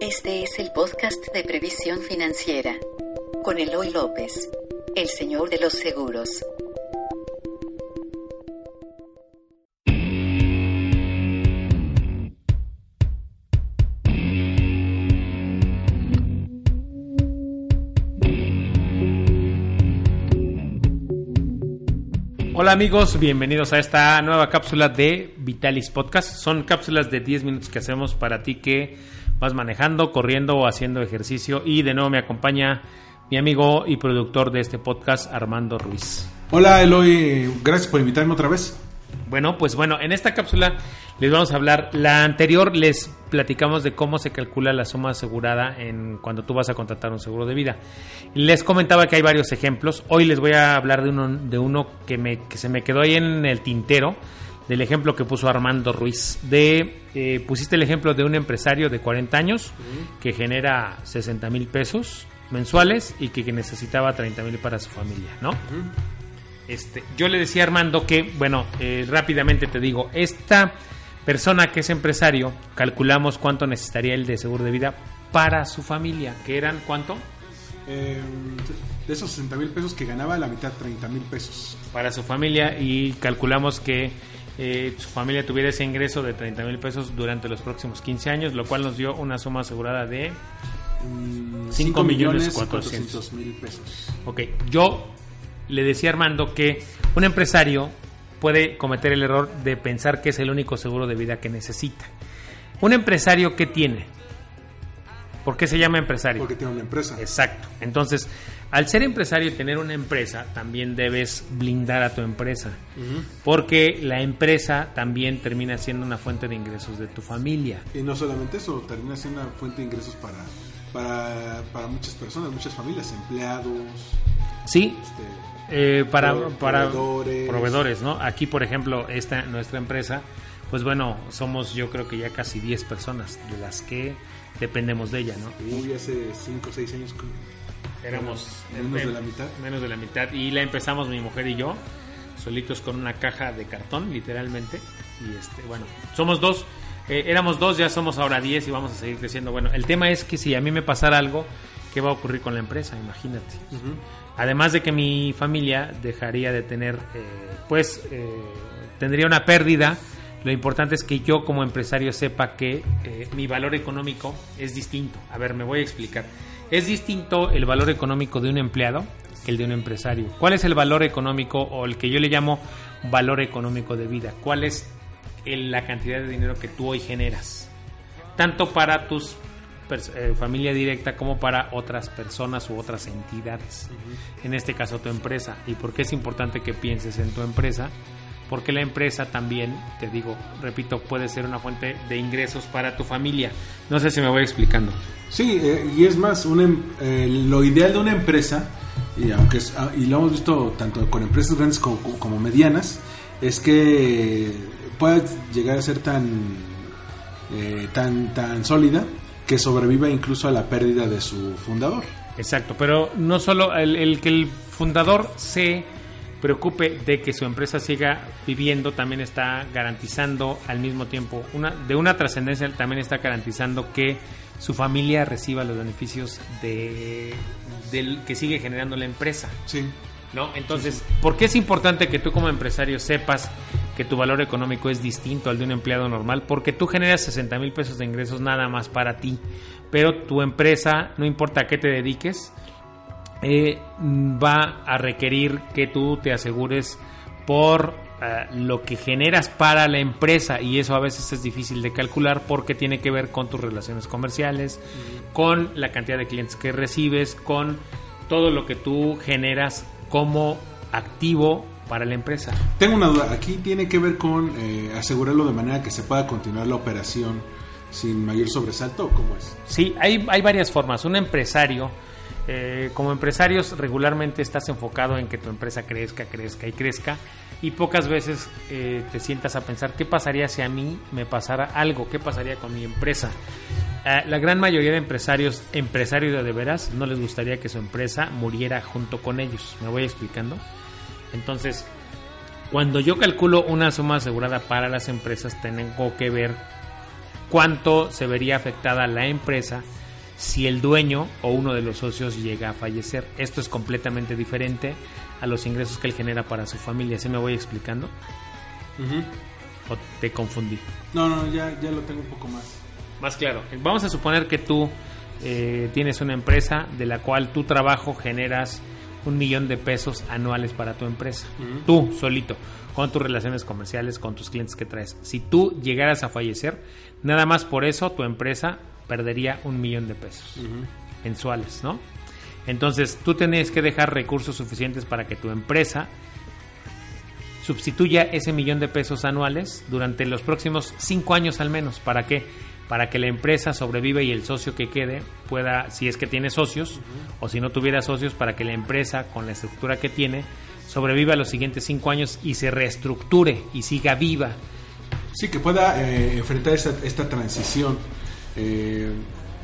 Este es el podcast de previsión financiera con Eloy López, el señor de los seguros. Hola amigos, bienvenidos a esta nueva cápsula de Vitalis Podcast. Son cápsulas de 10 minutos que hacemos para ti que vas manejando, corriendo o haciendo ejercicio. Y de nuevo me acompaña mi amigo y productor de este podcast, Armando Ruiz. Hola Eloy, gracias por invitarme otra vez. Bueno, pues bueno, en esta cápsula les vamos a hablar. La anterior les platicamos de cómo se calcula la suma asegurada en cuando tú vas a contratar un seguro de vida. Les comentaba que hay varios ejemplos. Hoy les voy a hablar de uno, de uno que, me, que se me quedó ahí en el tintero, del ejemplo que puso Armando Ruiz. De, eh, pusiste el ejemplo de un empresario de 40 años que genera 60 mil pesos mensuales y que, que necesitaba 30 mil para su familia, ¿no? Este, yo le decía a Armando que, bueno, eh, rápidamente te digo, esta persona que es empresario, calculamos cuánto necesitaría él de seguro de vida para su familia, que eran cuánto? Eh, de esos 60 mil pesos que ganaba, la mitad 30 mil pesos. Para su familia y calculamos que eh, su familia tuviera ese ingreso de 30 mil pesos durante los próximos 15 años, lo cual nos dio una suma asegurada de 5 Mm, millones 400 mil pesos. Ok, yo le decía a Armando que un empresario puede cometer el error de pensar que es el único seguro de vida que necesita. Un empresario, ¿qué tiene? ¿Por qué se llama empresario? Porque tiene una empresa. Exacto. Entonces, al ser empresario y tener una empresa, también debes blindar a tu empresa. Porque la empresa también termina siendo una fuente de ingresos de tu familia. Y no solamente eso, termina siendo una fuente de ingresos para, para, para muchas personas, muchas familias, empleados, Sí, este, Eh, para, para proveedores. proveedores, ¿no? Aquí, por ejemplo, esta nuestra empresa, pues bueno, somos yo creo que ya casi 10 personas de las que dependemos de ella, ¿no? uy, hace 5 o 6 años Éramos Menos de la mitad. Menos de la mitad. Y la empezamos mi mujer y yo, solitos con una caja de cartón, literalmente. Y este, bueno, somos dos. eh, éramos dos, ya somos ahora 10 y vamos a seguir creciendo. Bueno, el tema es que si a mí me pasara algo, ¿qué va a ocurrir con la empresa? Imagínate. Además de que mi familia dejaría de tener, eh, pues, eh, tendría una pérdida. Lo importante es que yo como empresario sepa que eh, mi valor económico es distinto. A ver, me voy a explicar. Es distinto el valor económico de un empleado que el de un empresario. ¿Cuál es el valor económico o el que yo le llamo valor económico de vida? ¿Cuál es el- la cantidad de dinero que tú hoy generas? Tanto para tus eh, familia directa como para otras personas u otras entidades. En este caso tu empresa. ¿Y por qué es importante que pienses en tu empresa? Porque la empresa también, te digo, repito, puede ser una fuente de ingresos para tu familia. No sé si me voy explicando. Sí, eh, y es más, em- eh, lo ideal de una empresa, y aunque es- ah, y lo hemos visto tanto con empresas grandes como, como medianas, es que pueda llegar a ser tan, eh, tan, tan sólida que sobreviva incluso a la pérdida de su fundador. Exacto, pero no solo el, el que el fundador se preocupe de que su empresa siga viviendo, también está garantizando al mismo tiempo, una, de una trascendencia, también está garantizando que su familia reciba los beneficios de, del que sigue generando la empresa. Sí. ¿no? Entonces, ¿por qué es importante que tú como empresario sepas que tu valor económico es distinto al de un empleado normal? Porque tú generas 60 mil pesos de ingresos nada más para ti, pero tu empresa, no importa a qué te dediques, eh, va a requerir que tú te asegures por eh, lo que generas para la empresa y eso a veces es difícil de calcular porque tiene que ver con tus relaciones comerciales, con la cantidad de clientes que recibes, con todo lo que tú generas como activo para la empresa. Tengo una duda, aquí tiene que ver con eh, asegurarlo de manera que se pueda continuar la operación sin mayor sobresalto o cómo es? Sí, hay, hay varias formas. Un empresario, eh, como empresarios regularmente estás enfocado en que tu empresa crezca, crezca y crezca y pocas veces eh, te sientas a pensar qué pasaría si a mí me pasara algo, qué pasaría con mi empresa. Eh, la gran mayoría de empresarios, empresarios de, veras, no les gustaría que su empresa muriera junto con ellos. ¿Me voy explicando? Entonces, cuando yo calculo una suma asegurada para las empresas, tengo que ver cuánto se vería afectada la empresa si el dueño o uno de los socios llega a fallecer. Esto es completamente diferente a los ingresos que él genera para su familia. ¿Sí me voy explicando? ¿O te confundí? No, no, ya, ya lo tengo un poco más. Más claro. Vamos a suponer que tú eh, tienes una empresa de la cual tu trabajo generas un millón de pesos anuales para tu empresa. Tú, solito, con tus relaciones comerciales, con tus clientes que traes. Si tú llegaras a fallecer, nada más por eso tu empresa perdería un millón de pesos mensuales, ¿no? Entonces tú tienes que dejar recursos suficientes para que tu empresa sustituya ese millón de pesos anuales durante los próximos cinco años al menos. ¿Para qué? Para que la empresa sobreviva y el socio que quede pueda, si es que tiene socios, o si no tuviera socios, para que la empresa, con la estructura que tiene, sobreviva los siguientes cinco años y se reestructure y siga viva. Sí, que pueda eh, enfrentar esta, esta transición. Eh,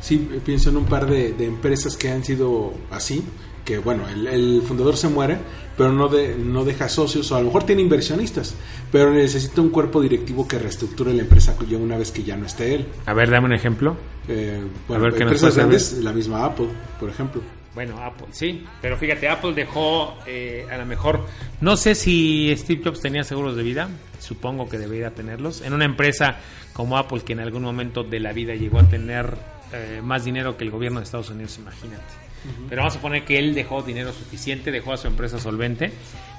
sí, pienso en un par de, de empresas que han sido así, que bueno, el, el, fundador se muere, pero no, de, no deja socios, o a lo mejor tiene inversionistas, pero necesita un cuerpo directivo que reestructure la empresa ya una vez que ya no esté él. A ver, dame un ejemplo. Eh, bueno, a ver, empresas grandes, la misma Apple, por ejemplo. Bueno, Apple, sí, pero fíjate, Apple dejó eh, a lo mejor, no sé si Steve Jobs tenía seguros de vida, supongo que debería tenerlos, en una empresa como Apple que en algún momento de la vida llegó a tener eh, más dinero que el gobierno de Estados Unidos, imagínate. Uh -huh. Pero vamos a suponer que él dejó dinero suficiente, dejó a su empresa solvente,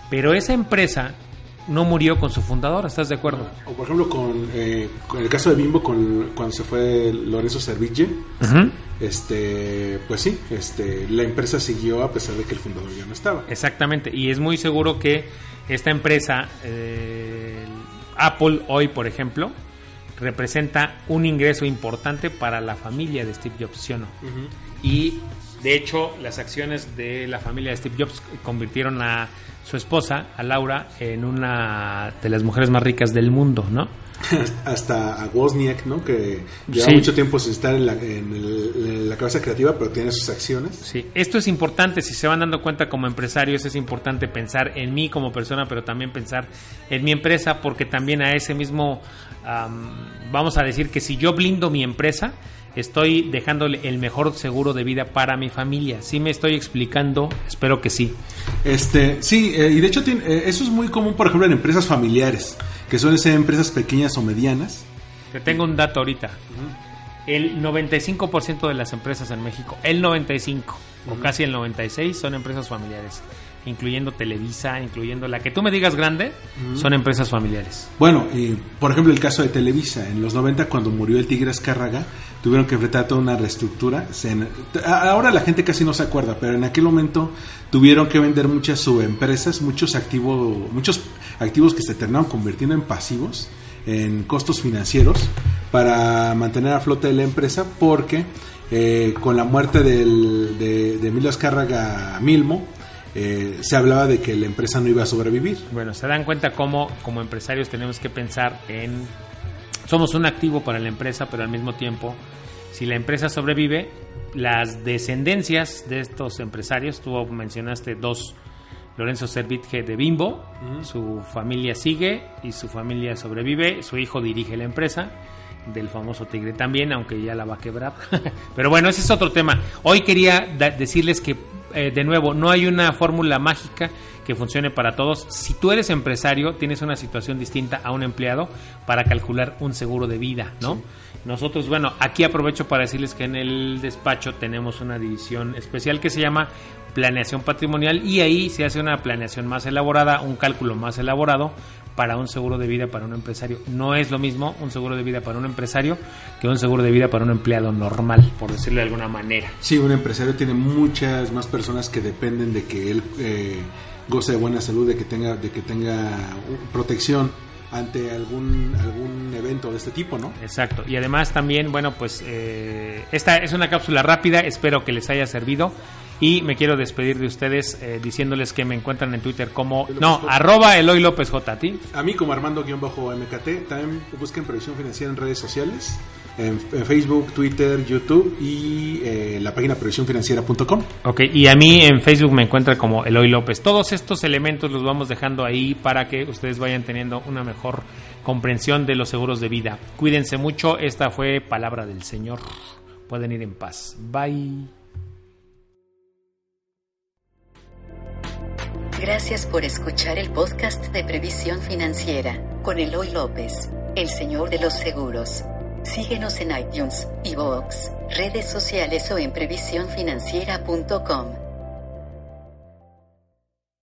pero esa empresa no murió con su fundador, ¿estás de acuerdo? O por ejemplo, con, eh, con el caso de Bimbo, con, cuando se fue Lorenzo Serville, uh -huh. este, pues sí, este, la empresa siguió a pesar de que el fundador ya no estaba. Exactamente, y es muy seguro que esta empresa, eh, Apple hoy, por ejemplo, representa un ingreso importante para la familia de Steve Jobs, ¿sí o no? Uh -huh. Y de hecho, las acciones de la familia de Steve Jobs convirtieron a su esposa, a Laura, en una de las mujeres más ricas del mundo, ¿no? Hasta a Wozniak, ¿no? Que lleva sí. mucho tiempo sin estar en la, en, el, en la, cabeza creativa, pero tiene sus acciones. Sí, esto es importante, si se van dando cuenta como empresarios, es importante pensar en mí como persona, pero también pensar en mi empresa, porque también a ese mismo, um, vamos a decir que si yo blindo mi empresa, estoy dejándole el mejor seguro de vida para mi familia. ¿Sí me estoy explicando? Espero que sí. Este, sí, eh, y de hecho tiene, eh, eso es muy común, por ejemplo, en empresas familiares, que suelen ser empresas pequeñas o medianas. Te tengo un dato ahorita. Uh -huh. El 95% de las empresas en México, el 95 uh -huh. o casi el 96 son empresas familiares incluyendo Televisa, incluyendo la que tú me digas grande, uh -huh. son empresas familiares. Bueno, y por ejemplo el caso de Televisa, en los 90 cuando murió el Tigre Azcárraga, tuvieron que enfrentar toda una reestructura. Se, ahora la gente casi no se acuerda, pero en aquel momento tuvieron que vender muchas subempresas, muchos activos, muchos activos que se terminaron convirtiendo en pasivos, en costos financieros, para mantener a flote la empresa, porque eh, con la muerte del, de, de Emilio Azcárraga Milmo, eh, se hablaba de que la empresa no iba a sobrevivir. Bueno, se dan cuenta cómo como empresarios tenemos que pensar en somos un activo para la empresa, pero al mismo tiempo, si la empresa sobrevive, las descendencias de estos empresarios, tú mencionaste dos, Lorenzo Servitje de Bimbo, uh -huh. su familia sigue y su familia sobrevive, su hijo dirige la empresa del famoso Tigre también, aunque ya la va a quebrar. Pero bueno, ese es otro tema. Hoy quería decirles que, eh, de nuevo, no hay una fórmula mágica que funcione para todos. Si tú eres empresario, tienes una situación distinta a un empleado para calcular un seguro de vida, ¿no? Sí. Nosotros, bueno, aquí aprovecho para decirles que en el despacho tenemos una división especial que se llama planeación patrimonial y ahí se hace una planeación más elaborada, un cálculo más elaborado para un seguro de vida para un empresario. No es lo mismo un seguro de vida para un empresario que un seguro de vida para un empleado normal, por decirlo de alguna manera. Sí, un empresario tiene muchas más personas que dependen de que él eh, goce de buena salud, de que tenga, de que tenga protección ante algún algún evento de este tipo, ¿no? Exacto. Y además también, bueno, pues eh, esta es una cápsula rápida, espero que les haya servido. Y me quiero despedir de ustedes eh, diciéndoles que me encuentran en Twitter como... No, arroba Eloy López J. ¿a ti? A mí como Armando-MKT. También busquen Previsión Financiera en redes sociales. En, en Facebook, Twitter, YouTube y eh, la página previsiónfinanciera.com. Ok, y a mí en Facebook me encuentra como Eloy López. Todos estos elementos los vamos dejando ahí para que ustedes vayan teniendo una mejor comprensión de los seguros de vida. Cuídense mucho, esta fue palabra del Señor. Pueden ir en paz. Bye. Gracias por escuchar el podcast de Previsión Financiera con Eloy López, el señor de los seguros. Síguenos en iTunes, iVoox, redes sociales o en previsiónfinanciera.com.